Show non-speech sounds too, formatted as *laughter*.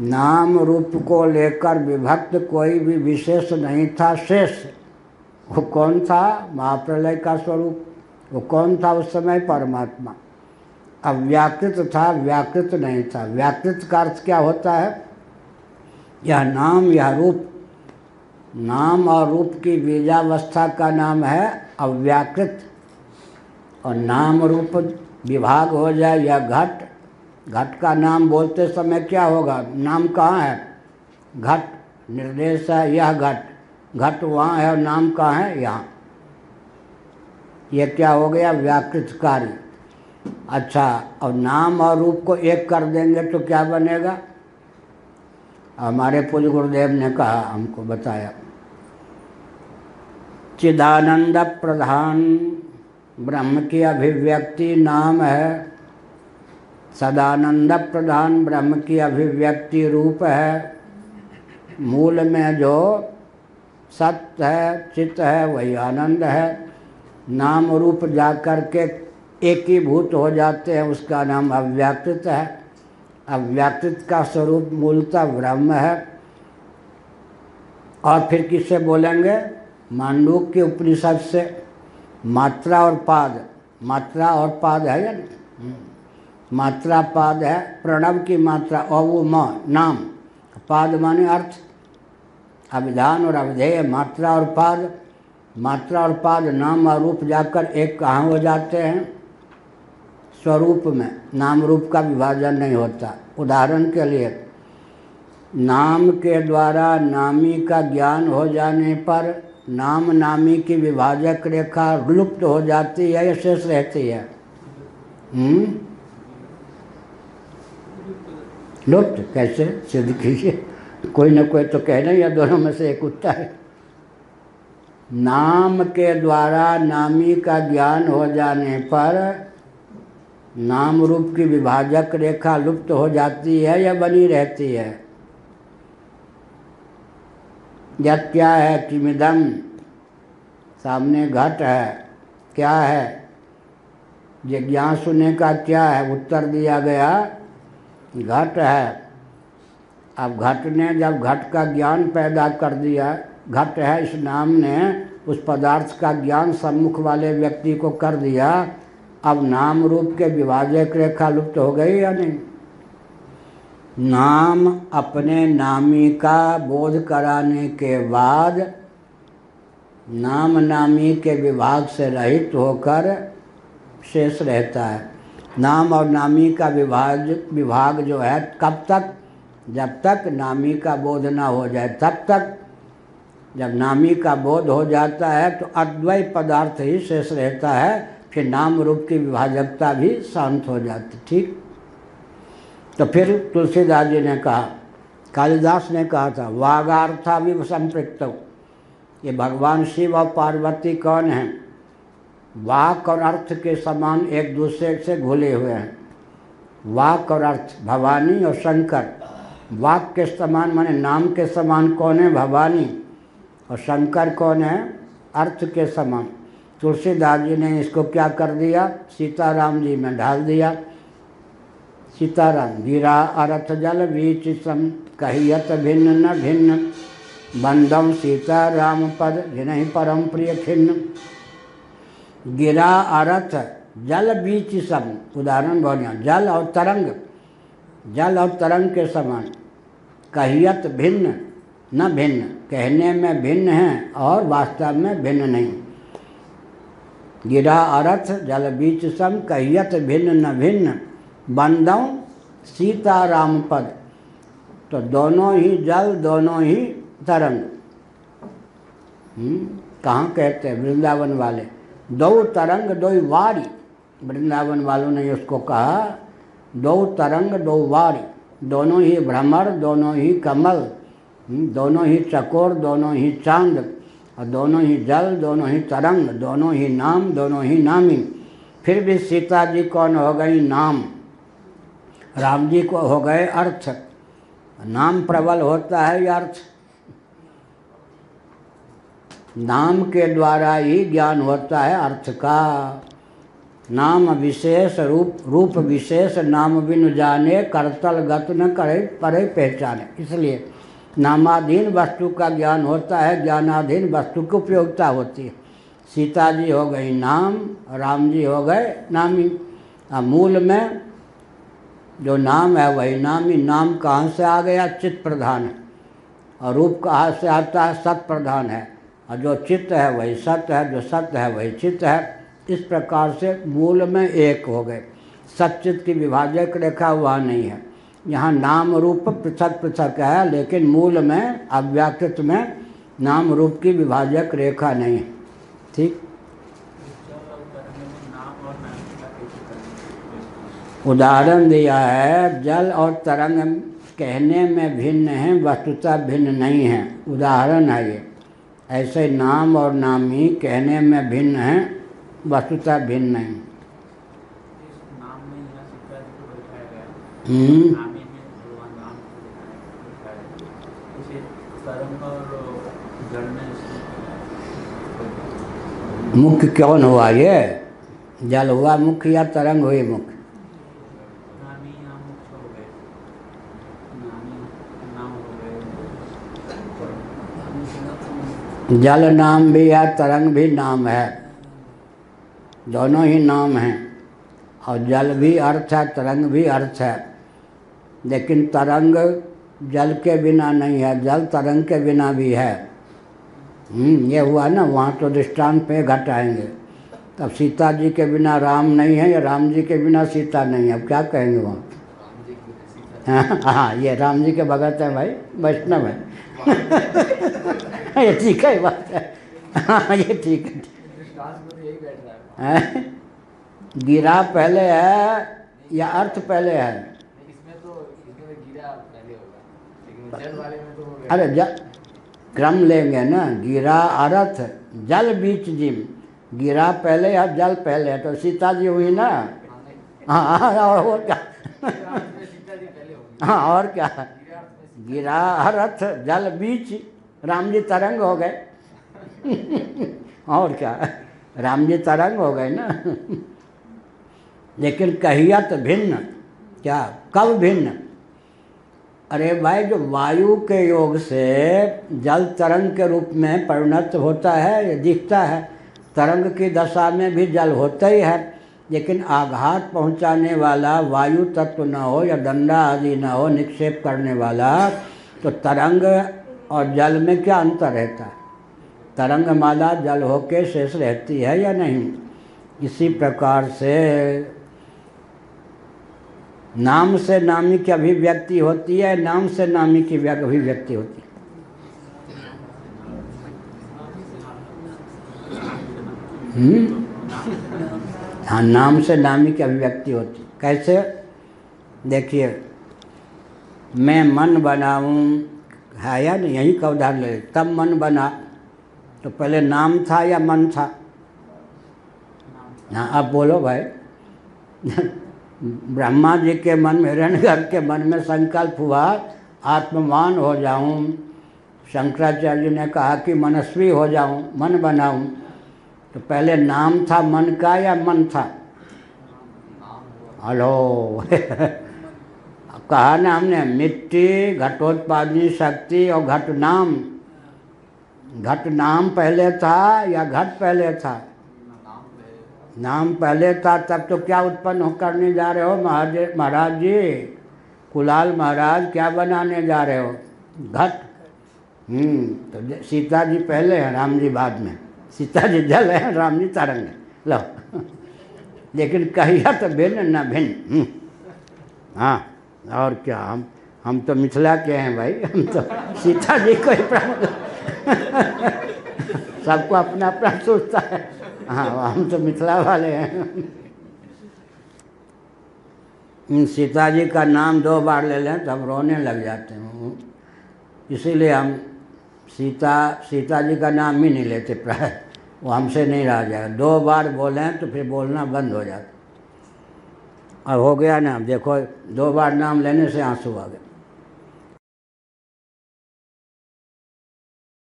नाम रूप को लेकर विभक्त कोई भी विशेष नहीं था, शेष। वो कौन था? महाप्रलय का स्वरूप। वो कौन था उस समय? परमात्मा। अव्याकृत था, व्याकृत नहीं था। व्याकृत का अर्थ क्या होता है? यह नाम, यह रूप। नाम और रूप की बीजावस्था का नाम है अव्याकृत। और नाम रूप विभाग हो जाए या घट घट का नाम बोलते समय क्या होगा? नाम कहाँ है? घट, निर्देश है यह घट। घट वहाँ है और नाम कहाँ है? यहाँ। यह क्या हो गया? व्याकृत कार्य अच्छा और नाम और रूप को एक कर देंगे तो क्या बनेगा? हमारे पूज्य गुरुदेव ने कहा, हमको बताया। चिदानंद प्रधान ब्रह्म की अभिव्यक्ति नाम है। सदानंद प्रधान ब्रह्म की अभिव्यक्ति रूप है। मूल में जो सत्य है, चित्त है, वही आनंद है। नाम रूप जा कर के एक ही जाते हैं, उसका नाम अव्याकृत है। अव्याकृत का स्वरूप मूलतः ब्रह्म है। और फिर किससे बोलेंगे? मांडूक के उपनिषद से। मात्रा और पाद। मात्रा और पाद है या नहीं? मात्रा पाद है, प्रणव की मात्रा और वो म नाम। पाद माने अर्थ। अभिधान और अवधेय मात्रा और पाद। मात्रा और पाद नाम और रूप जाकर एक कहाँ हो जाते हैं? स्वरूप में। नाम रूप का विभाजन नहीं होता। उदाहरण के लिए, नाम के द्वारा नामी का ज्ञान हो जाने पर नाम नामी की विभाजक रेखा लुप्त हो जाती है या शेष रहती है? हम्म? लुप्त कैसे सिद्ध कीजिए? कोई ना कोई तो कह कहना या दोनों में से एक उत्तर है। नाम के द्वारा नामी का ज्ञान हो जाने पर नाम रूप की विभाजक रेखा लुप्त हो जाती है या बनी रहती है। या क्या है किमिदम सामने घट है। क्या है? जिज्ञासुने का क्या है? उत्तर दिया गया। घट है। अब घट ने जब घट का ज्ञान पैदा कर दिया, घट है इस नाम ने, उस पदार्थ का ज्ञान सम्मुख वाले व्यक्ति को कर दिया। अब नाम रूप के विभाजक रेखा लुप्त हो गई या नहीं? नाम अपने नामी का बोध कराने के बाद, नाम नामी के विभाग से रहित होकर शेष रहता है। नाम और नामी का विभाग विभाग जो है, कब तक? जब तक नामी का बोध ना हो जाए, तब तक। जब नामी का बोध हो जाता है तो अद्वैय पदार्थ ही शेष रहता है, फिर नाम रूप की विभाजकता भी शांत हो जाती, ठीक? तो फिर तुलसीदास जी ने कहा, कालिदास ने कहा था, वागार्था भी संपृक्त ये भगवान शिव और पार्वती कौन हैं? वाक और अर्थ के समान एक दूसरे से घुले हुए हैं। वाक और अर्थ, भवानी और शंकर। वाक के समान माने नाम के समान कौन है? भवानी। और शंकर कौन है? अर्थ के समान। तुलसीदास जी ने इसको क्या कर दिया? सीताराम जी में ढाल दिया। सीताराम, गिरा अर्थ जल बीच सम, कहियत भिन्न न भिन्न। बंदम सीताराम पद, जिन्हीं परम प्रिय खिन्न। गिरा अर्थ, जल बीच सम उदाहरण बढ़िया जल और तरंग। जल और तरंग के समान। कहियत भिन्न, न भिन्न। कहने में भिन्न है और वास्तव में भिन्न नहीं। गिरा अर्थ, जल बीच सम कहियत भिन्न, न भिन्न। बंदों, सीताराम पद। तो दोनों ही जल, दोनों ही तरंग। कहाँ कहते हैं? वृंदावन वाले। दो तरंग, दो वारी। वृंदावन वालों ने उसको कहा, दो तरंग, दो वारी। दोनों ही भ्रमर, दोनों ही कमल दोनों ही चकोर, दोनों ही चाँद, और दोनों ही जल, दोनों ही तरंग, दोनों ही नाम, दोनों ही नामी। फिर भी सीता जी कौन हो गई? नाम। राम जी को हो गए अर्थ। नाम प्रबल होता है या अर्थ। नाम के द्वारा ही ज्ञान होता है अर्थ का। नाम विशेष रूप रूप विशेष नाम बिन जाने, करतल गत न करे, परे पहचाने। इसलिए नामाधीन वस्तु का ज्ञान होता है, ज्ञानाधीन वस्तु की उपयोगिता होती है। सीता जी हो गई नाम, राम जी हो गए नामी। अब मूल में जो नाम है वही नामी, नाम कहाँ से आ गया? चित्त प्रधान है। और रूप कहाँ से आता है? सत प्रधान है। और जो चित्त है वही सत्य है, जो सत्य है वही चित्त है। इस प्रकार से मूल में एक हो गए। सचित की विभाजक रेखा वहाँ नहीं है। यहाँ नाम रूप पृथक पृथक है, लेकिन मूल में, अव्याकृत में नाम रूप की विभाजक रेखा नहीं है। ठीक? उदाहरण दिया है, जल और तरंग कहने में भिन्न हैं, वस्तुतः भिन्न नहीं है। उदाहरण है ये। ऐसे नाम और नामी कहने में भिन्न हैं वस्तुता भिन्न नहीं। हम्म। मुख्य कौन हुआ ये? जल हुआ मुख्य या तरंग हुई मुख्य? जल नाम भी है, तरंग भी नाम है। दोनों ही नाम हैं। और जल भी अर्थ है, तरंग भी अर्थ है। लेकिन तरंग जल के बिना नहीं है, जल तरंग के बिना भी है। ये हुआ ना, वहाँ तो दृष्टांत पे घट आएँगे। तब सीता जी के बिना राम नहीं है, या राम जी के बिना सीता नहीं है, अब क्या कहेंगे वहाँ? हाँ हाँ ये राम जी के भगत हैं भाई, वैष्णव है। ये ठीक है बात है। हाँ ये ठीक है। है? गिरा पहले है, या अर्थ पहले है? अरे क्रम लेंगे ना। गिरा अर्थ, जल बीच जिम। गिरा पहले या जल पहले तो सीता जी हुई ना? हाँ हाँ और क्या? हाँ और क्या? गिरा अर्थ, जल बीच राम जी तरंग हो गए। और क्या? राम जी तरंग हो गए ना। लेकिन कहियत भिन्न। क्या? कब भिन्न? अरे भाई, जो वायु के योग से जल तरंग के रूप में परिणत होता है, या दिखता है। तरंग की दशा में भी जल होता ही है। लेकिन आघात पहुँचाने वाला, वायु तत्व न हो या डंडा आदि न हो, निक्षेप करने वाला तो तरंग और जल में क्या अंतर रहता है? तरंग माला जल होके शेष रहती है या नहीं? इसी प्रकार से नाम से नामी की अभिव्यक्ति होती है, नाम से नामी की अभिव्यक्ति होती है। हम्म? हाँ नाम से नामी की अभिव्यक्ति होती कैसे? देखिए, मैं मन बनाऊँ है या नहीं यही का उदाहरण ले तब मन बना तो पहले नाम था या मन था? हाँ अब बोलो भाई। *laughs* ब्रह्मा जी के मन में हिरण्यगर्भ के मन में संकल्प हुआ आत्मवान हो जाऊँ। शंकराचार्य ने कहा कि मनस्वी हो जाऊँ मन बनाऊँ। तो पहले नाम था मन का या मन था? हेलो। *laughs* कहा ना हमने, मिट्टी, घटोत्पादनी शक्ति और घट नाम। घट नाम पहले था या घट पहले था? नाम पहले था, तब तो क्या उत्पन्न करने जा रहे हो महाराज जी? कुलाल महाराज क्या बनाने जा रहे हो? घट। हम्म तो सीता जी पहले हैं, राम जी बाद में। सीता जी जल है, राम जी तरंग है। लो। *laughs* लेकिन कहिया तो भिन्न न भिन्न। हाँ। और क्या, हम हम तो मिथिला के हैं भाई, हम तो सीता जी को ही प्राप्त *laughs* सबको अपना अपना सोचता है। हाँ हम तो मिथिला वाले हैं। सीता जी का नाम दो बार ले लें तो हम रोने लग जाते हैं। इसीलिए हम सीता सीता जी का नाम ही नहीं लेते, प्राय। वो हमसे नहीं रहा जाएगा दो बार बोलें तो फिर बोलना बंद हो जाता और हो गया ना देखो दो बार नाम लेने से आँसू आ गए।